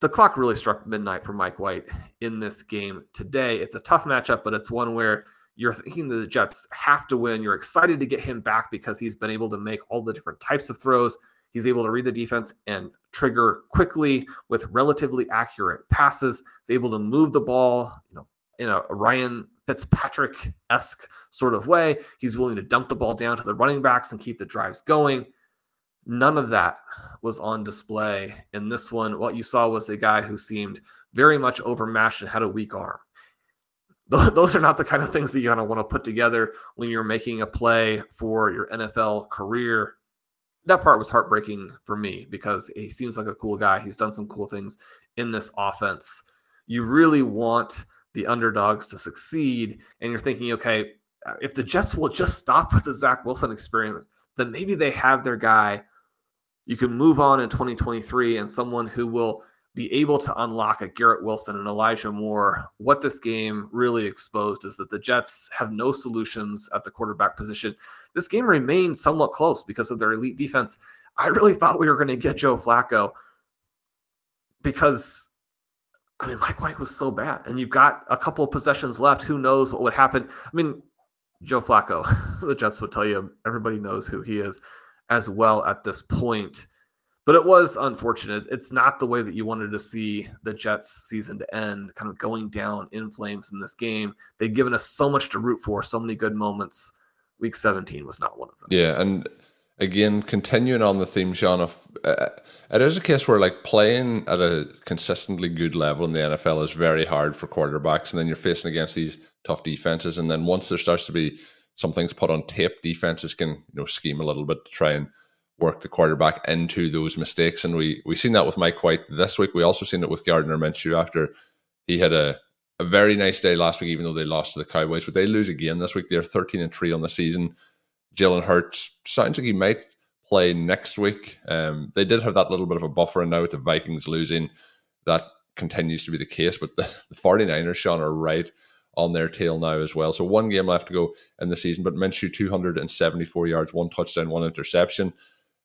the clock really struck midnight for Mike White in this game today. It's a tough matchup, but it's one where you're thinking the Jets have to win. You're excited to get him back because he's been able to make all the different types of throws. He's able to read the defense and trigger quickly with relatively accurate passes. He's able to move the ball, you know, in a Ryan Fitzpatrick esque sort of way. He's willing to dump the ball down to the running backs and keep the drives going. None of that was on display in this one. What you saw was a guy who seemed very much overmatched and had a weak arm. Those are not the kind of things that you kind of want to put together when you're making a play for your NFL career. That part was heartbreaking for me because he seems like a cool guy. He's done some cool things in this offense. You really want the underdogs to succeed. And you're thinking, okay, uh, if the Jets will just stop with the Zach Wilson experiment, then maybe they have their guy. You can move on in 2023 and someone who will be able to unlock a Garrett Wilson and Elijah Moore. What this game really exposed is that the Jets have no solutions at the quarterback position. This game remained somewhat close because of their elite defense. I really thought we were going to get Joe Flacco because I mean Mike White was so bad, and you've got a couple of possessions left. Who knows what would happen? I mean, Joe Flacco, the Jets would tell you everybody knows who he is as well at this point. But it was unfortunate. It's not the way that you wanted to see the Jets season to end, kind of going down in flames in this game. They'd given us so much to root for, so many good moments. Week 17 was not one of them. Yeah, and again, continuing on the theme, Shawn, of uh, it is a case where like playing at a consistently good level in the NFL is very hard for quarterbacks, and then you're facing against these tough defenses, and then once there starts to be some things put on tape, defenses can you know scheme a little bit to try and work the quarterback into those mistakes, and we we seen that with Mike White this week. We also seen it with Gardner Minshew after he had a a very nice day last week, even though they lost to the Cowboys, but they lose again this week. They're 13 and 3 on the season. Jalen Hurts sounds like he might play next week. Um, they did have that little bit of a buffer, and now with the Vikings losing, that continues to be the case. But the, the 49ers, Shawn, are right on their tail now as well. So one game left to go in the season, but Minshew 274 yards, one touchdown, one interception.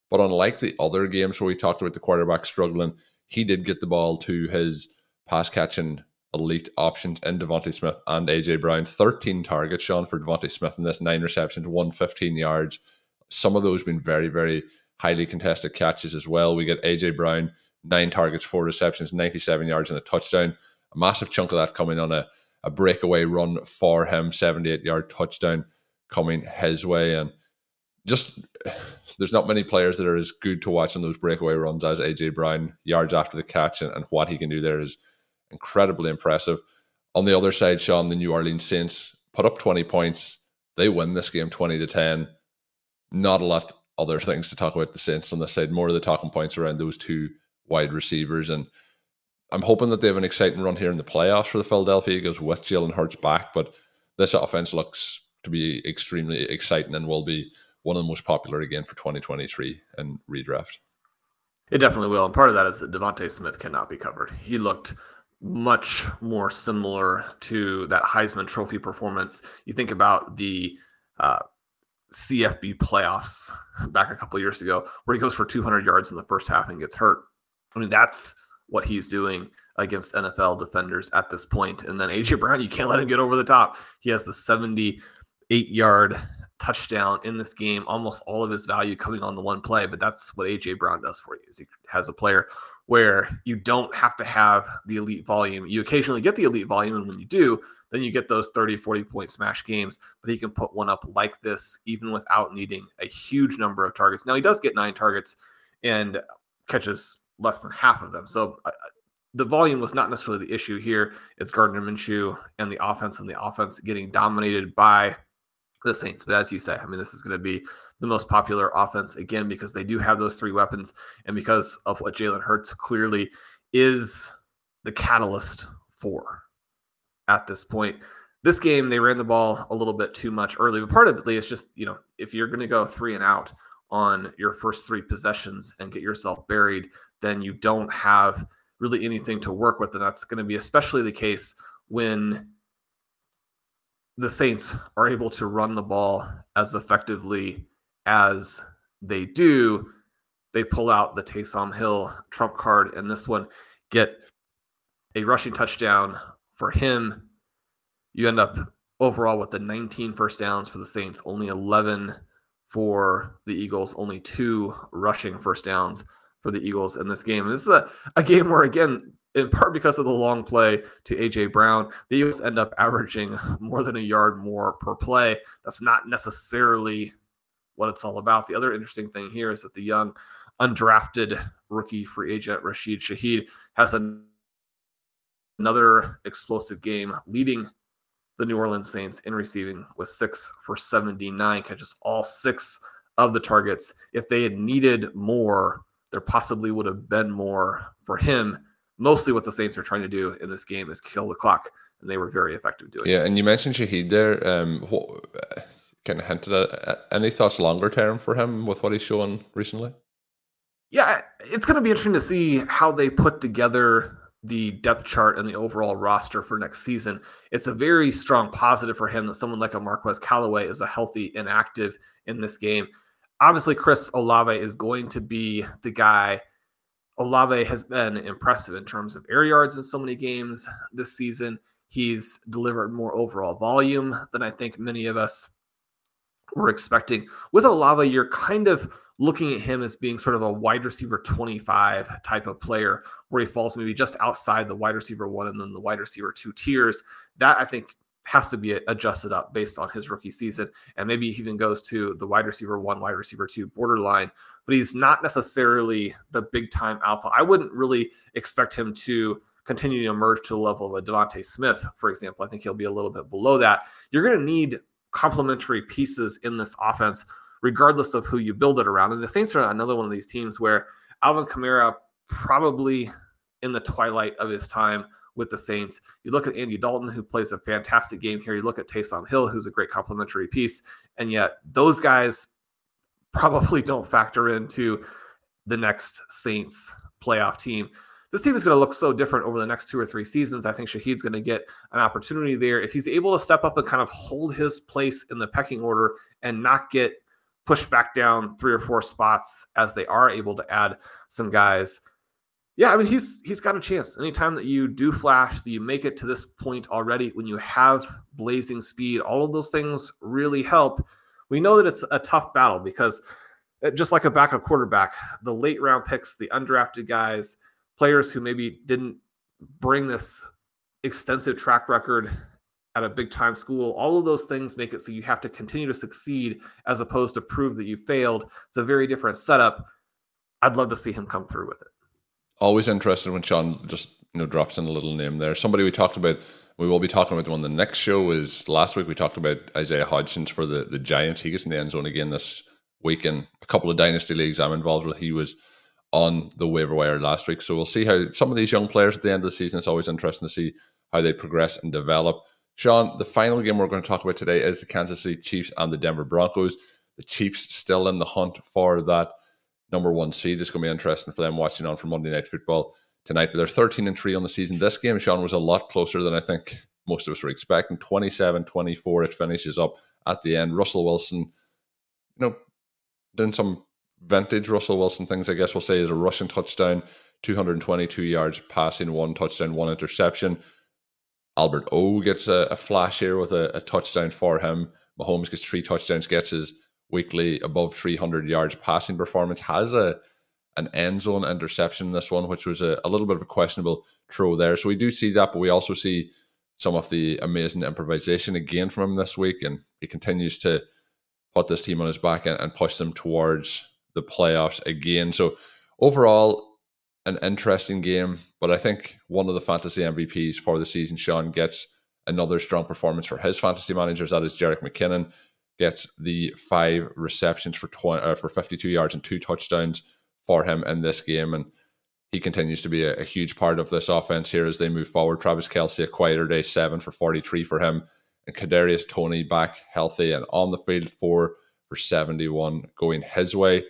But unlike the other games where we talked about the quarterback struggling, he did get the ball to his pass catching elite options in DeVonta Smith and AJ Brown. 13 targets, Shawn, for DeVonta Smith in this, nine receptions, 115 yards. Some of those been very, very highly contested catches as well. We get AJ Brown, nine targets, four receptions, 97 yards, and a touchdown. A massive chunk of that coming on a, a breakaway run for him, 78 yard touchdown coming his way. And just there's not many players that are as good to watch on those breakaway runs as AJ Brown, yards after the catch, and, and what he can do there is incredibly impressive. On the other side, Shawn, the New Orleans Saints put up 20 points. They win this game 20 to 10. Not a lot other things to talk about the Saints on this side. More of the talking points around those two wide receivers. And I'm hoping that they have an exciting run here in the playoffs for the Philadelphia Eagles with Jalen Hurts back. But this offense looks to be extremely exciting and will be one of the most popular again for 2023 and redraft. It definitely will. And part of that is that DeVonta Smith cannot be covered. He looked much more similar to that Heisman Trophy performance. You think about the uh, CFB playoffs back a couple years ago, where he goes for 200 yards in the first half and gets hurt. I mean, that's what he's doing against NFL defenders at this point. And then AJ Brown, you can't let him get over the top. He has the 78 yard touchdown in this game, almost all of his value coming on the one play. But that's what AJ Brown does for you. Is he has a player where you don't have to have the elite volume. You occasionally get the elite volume, and when you do, then you get those 30, 40 point smash games. But he can put one up like this, even without needing a huge number of targets. Now, he does get nine targets and catches less than half of them. So uh, the volume was not necessarily the issue here. It's Gardner Minshew and the offense, and the offense getting dominated by the Saints. But as you say, I mean, this is going to be the most popular offense again because they do have those three weapons and because of what Jalen Hurts clearly is the catalyst for at this point. This game, they ran the ball a little bit too much early, but part of it is just, you know, if you're going to go three and out on your first three possessions and get yourself buried, then you don't have really anything to work with. And that's going to be especially the case when the Saints are able to run the ball as effectively as they do, they pull out the Taysom Hill trump card and this one, get a rushing touchdown for him. You end up overall with the 19 first downs for the Saints, only 11 for the Eagles, only two rushing first downs for the Eagles in this game. And this is a, a game where, again, in part because of the long play to AJ Brown, the Eagles end up averaging more than a yard more per play. That's not necessarily what it's all about. The other interesting thing here is that the young undrafted rookie free agent Rashid Shaheed has an, another explosive game leading the New Orleans Saints in receiving with six for 79 catches, all six of the targets. If they had needed more, there possibly would have been more for him mostly what the Saints are trying to do in this game is kill the clock, and they were very effective doing Yeah, it. Yeah, and you mentioned Shaheed there. Um, kind of hinted at uh, any thoughts longer term for him with what he's shown recently. Yeah, it's going to be interesting to see how they put together the depth chart and the overall roster for next season. It's a very strong positive for him that someone like a Marquez Callaway is a healthy and active in this game. Obviously, Chris Olave is going to be the guy. Olave has been impressive in terms of air yards in so many games this season. He's delivered more overall volume than I think many of us were expecting. With Olave, you're kind of looking at him as being sort of a wide receiver 25 type of player where he falls maybe just outside the wide receiver one and then the wide receiver two tiers. That I think has to be adjusted up based on his rookie season. And maybe even goes to the wide receiver one, wide receiver two borderline, but he's not necessarily the big time alpha. I wouldn't really expect him to continue to emerge to the level of a DeVonta Smith, for example. I think he'll be a little bit below that. You're going to need complementary pieces in this offense regardless of who you build it around. And the Saints are another one of these teams where Alvin Kamara probably in the twilight of his time with the Saints. You look at Andy Dalton, who plays a fantastic game here. You look at Taysom Hill, who's a great complementary piece. And yet those guys probably don't factor into the next Saints playoff team. This team is going to look so different over the next two or three seasons. I think Shaheed's going to get an opportunity there. If he's able to step up and kind of hold his place in the pecking order and not get pushed back down three or four spots as they are able to add some guys. Yeah, I mean he's he's got a chance. Anytime that you do flash, that you make it to this point already, when you have blazing speed, all of those things really help. We know that it's a tough battle because uh, just like a backup quarterback, the late round picks, the undrafted guys, players who maybe didn't bring this extensive track record at a big time school. All of those things make it so you have to continue to succeed as opposed to prove that you failed. It's a very different setup. I'd love to see him come through with it. Always interested when Shawn just you know drops in a little name there. Somebody we talked about. We will be talking about on the next show. Is last week we talked about Isaiah Hodgins for the the Giants. He gets in the end zone again this week in a couple of dynasty leagues I'm involved with. He was on the waiver wire last week, so we'll see how some of these young players at the end of the season. It's always interesting to see how they progress and develop. Shawn, the final game we're going to talk about today is the Kansas City Chiefs and the Denver Broncos. The Chiefs still in the hunt for that number one seed. It's going to be interesting for them watching on for Monday Night Football tonight. But they're 13 and 3 on the season. This game, Shawn, was a lot closer than I think most of us were expecting. 27 24, it finishes up at the end. Russell Wilson, you know, doing some vintage Russell Wilson things, I guess we'll say, is a rushing touchdown, 222 yards passing, one touchdown, one interception. Albert O gets a, a flash here with a, a, touchdown for him. Mahomes gets three touchdowns, gets his weekly above 300 yards passing performance, has a an end zone interception in this one, which was a, a little bit of a questionable throw there. So we do see that, but we also see some of the amazing improvisation again from him this week, and he continues to put this team on his back and, and push them towards the playoffs again. So overall, an interesting game, but I think one of the fantasy MVPs for the season, Shawn, gets another strong performance for his fantasy managers. That is Jerick McKinnon gets the five receptions for 20, uh, for 52 yards and two touchdowns for him in this game, and he continues to be a, a, huge part of this offense here as they move forward. Travis Kelce, a quieter day, seven for 43 for him, and Kadarius Toney back healthy and on the field, four for 71 going his way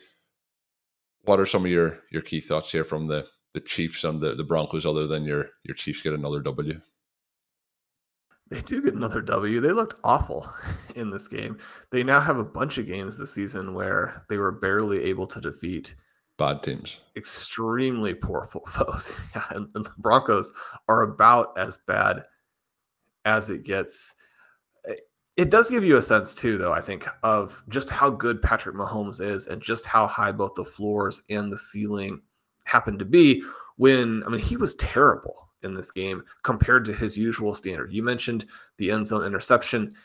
what are some of your your key thoughts here from the the Chiefs and the, the Broncos, other than your your Chiefs get another W? They do get another W. They looked awful in this game. They now have a bunch of games this season where they were barely able to defeat bad teams, extremely poor foes. yeah, and, and the Broncos are about as bad as it gets. It does give you a sense too, though, I think, of just how good Patrick Mahomes is and just how high both the floors and the ceiling happen to be when I mean he was terrible in this game compared to his usual standard. You mentioned the end zone interception.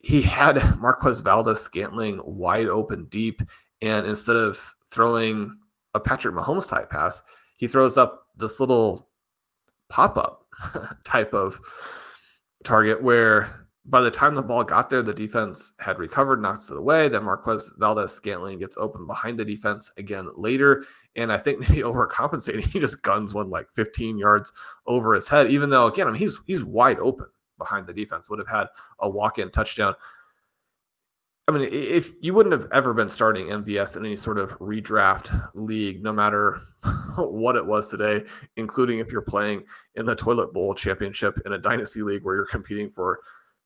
He had Marquez Valdes Scantling wide open deep, and instead of throwing a Patrick Mahomes type pass, he throws up this little pop up type of target where by the time the ball got there, the defense had recovered, knocks it away. Then Marquez Valdes Scantling gets open behind the defense again later. And I think maybe overcompensating, he just guns one like 15 yards over his head, even though again, I mean he's he's wide open behind the defense, would have had a walk-in touchdown. I mean, if you wouldn't have ever been starting MVS in any sort of redraft league, no matter what it was today, including if you're playing in the Toilet Bowl championship in a dynasty league where you're competing for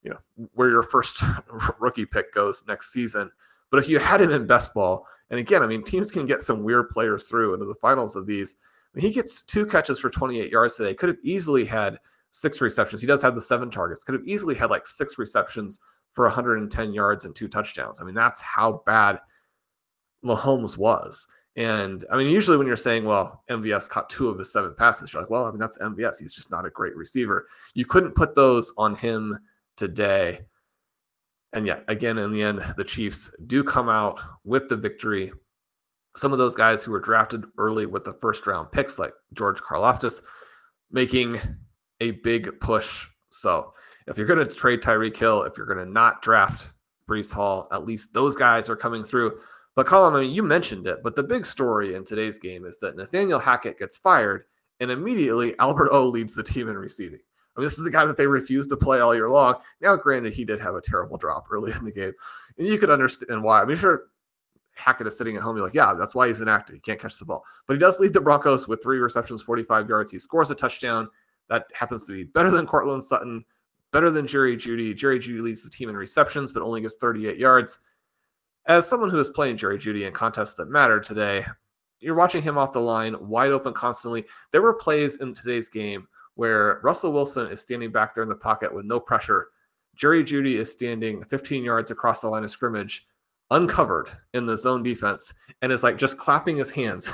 you know where your first rookie pick goes next season. But if you had him in best ball, and again, I mean, teams can get some weird players through into the finals of these. I mean, he gets two catches for 28 yards today. Could have easily had six receptions. He does have the seven targets. Could have easily had like six receptions for 110 yards and two touchdowns. I mean, that's how bad Mahomes was. And I mean, usually when you're saying, well, MVS caught two of his seven passes, you're like, well, I mean, that's MVS. He's just not a great receiver. You couldn't put those on him today. And yeah, again, in the end, the Chiefs do come out with the victory. Some of those guys who were drafted early with the first round picks, like George Karlaftis, making a big push. So if you're going to trade Tyreek Hill, if you're going to not draft Breece Hall, at least those guys are coming through. But Colm, I mean, you mentioned it, but the big story in today's game is that Nathaniel Hackett gets fired, and immediately Albert O leads the team in receiving. I mean, this is the guy that they refused to play all year long. Now, granted, he did have a terrible drop early in the game, and you could understand why. I mean, sure, Hackett is sitting at home. You're like, yeah, that's why he's inactive. He can't catch the ball. But he does lead the Broncos with three receptions, 45 yards. He scores a touchdown. That happens to be better than Courtland Sutton, better than Jerry Jeudy. Jerry Jeudy leads the team in receptions, but only gets 38 yards. As someone who is playing Jerry Jeudy in contests that matter today, you're watching him off the line, wide open constantly. There were plays in today's game where Russell Wilson is standing back there in the pocket with no pressure. Jerry Jeudy is standing 15 yards across the line of scrimmage, uncovered in the zone defense, and is like just clapping his hands.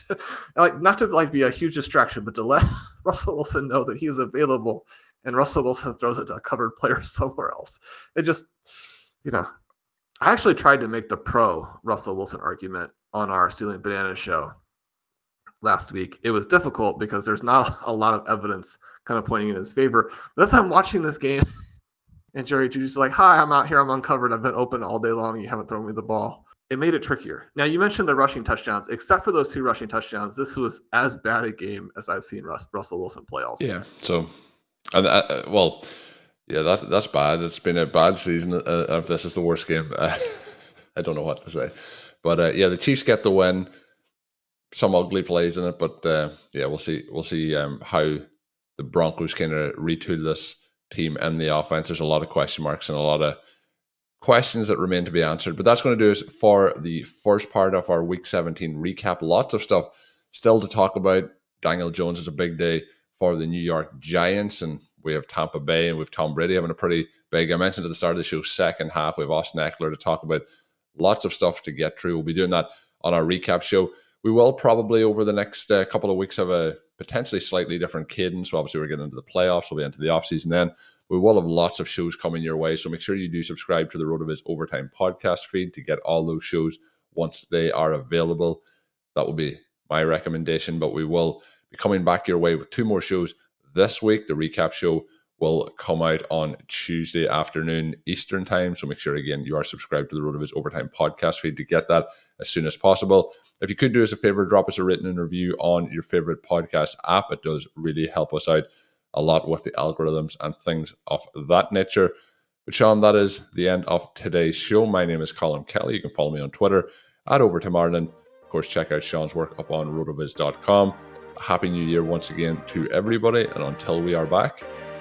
like not to like be a huge distraction, but to let Russell Wilson know that he's available, and Russell Wilson throws it to a covered player somewhere else. It just, you know, I actually tried to make the pro Russell Wilson argument on our Stealing Banana show last week. It was difficult because there's not a lot of evidence kind of pointing in his favor. But as I'm watching this game, and Jerry Jeudy's like, "Hi, I'm out here. I'm uncovered. I've been open all day long. You haven't thrown me the ball." It made it trickier. Now you mentioned the rushing touchdowns. Except for those two rushing touchdowns, this was as bad a game as I've seen Russ, Russell Wilson play all season. Yeah. So, and uh, uh, well, yeah, that that's bad. It's been a bad season. Uh, if this is the worst game, uh, I don't know what to say. But uh, yeah, the Chiefs get the win some ugly plays in it, but uh, yeah, we'll see. We'll see um, how the Broncos kind of retool this team and the offense. There's a lot of question marks and a lot of questions that remain to be answered. But that's going to do us for the first part of our Week 17 recap. Lots of stuff still to talk about. Daniel Jones is a big day for the New York Giants, and we have Tampa Bay and we have Tom Brady having a pretty big. I mentioned at the start of the show, second half. We have Austin Ekeler to talk about. Lots of stuff to get through. We'll be doing that on our recap show we will probably over the next uh, couple of weeks have a potentially slightly different cadence. So obviously, we're getting into the playoffs, we'll be into the offseason then. We will have lots of shows coming your way. So make sure you do subscribe to the RotoViz Overtime podcast feed to get all those shows once they are available. That will be my recommendation. But we will be coming back your way with two more shows this week the recap show will come out on Tuesday afternoon Eastern time. So make sure again you are subscribed to the RotoViz Overtime podcast feed to get that as soon as possible. If you could do us a favor, drop us a written review on your favorite podcast app. It does really help us out a lot with the algorithms and things of that nature. But Shawn, that is the end of today's show. My name is Colm Kelly. You can follow me on Twitter at Overtime Ireland. Of course, check out Shawn's work up on rotoviz.com. Happy New Year once again to everybody. And until we are back,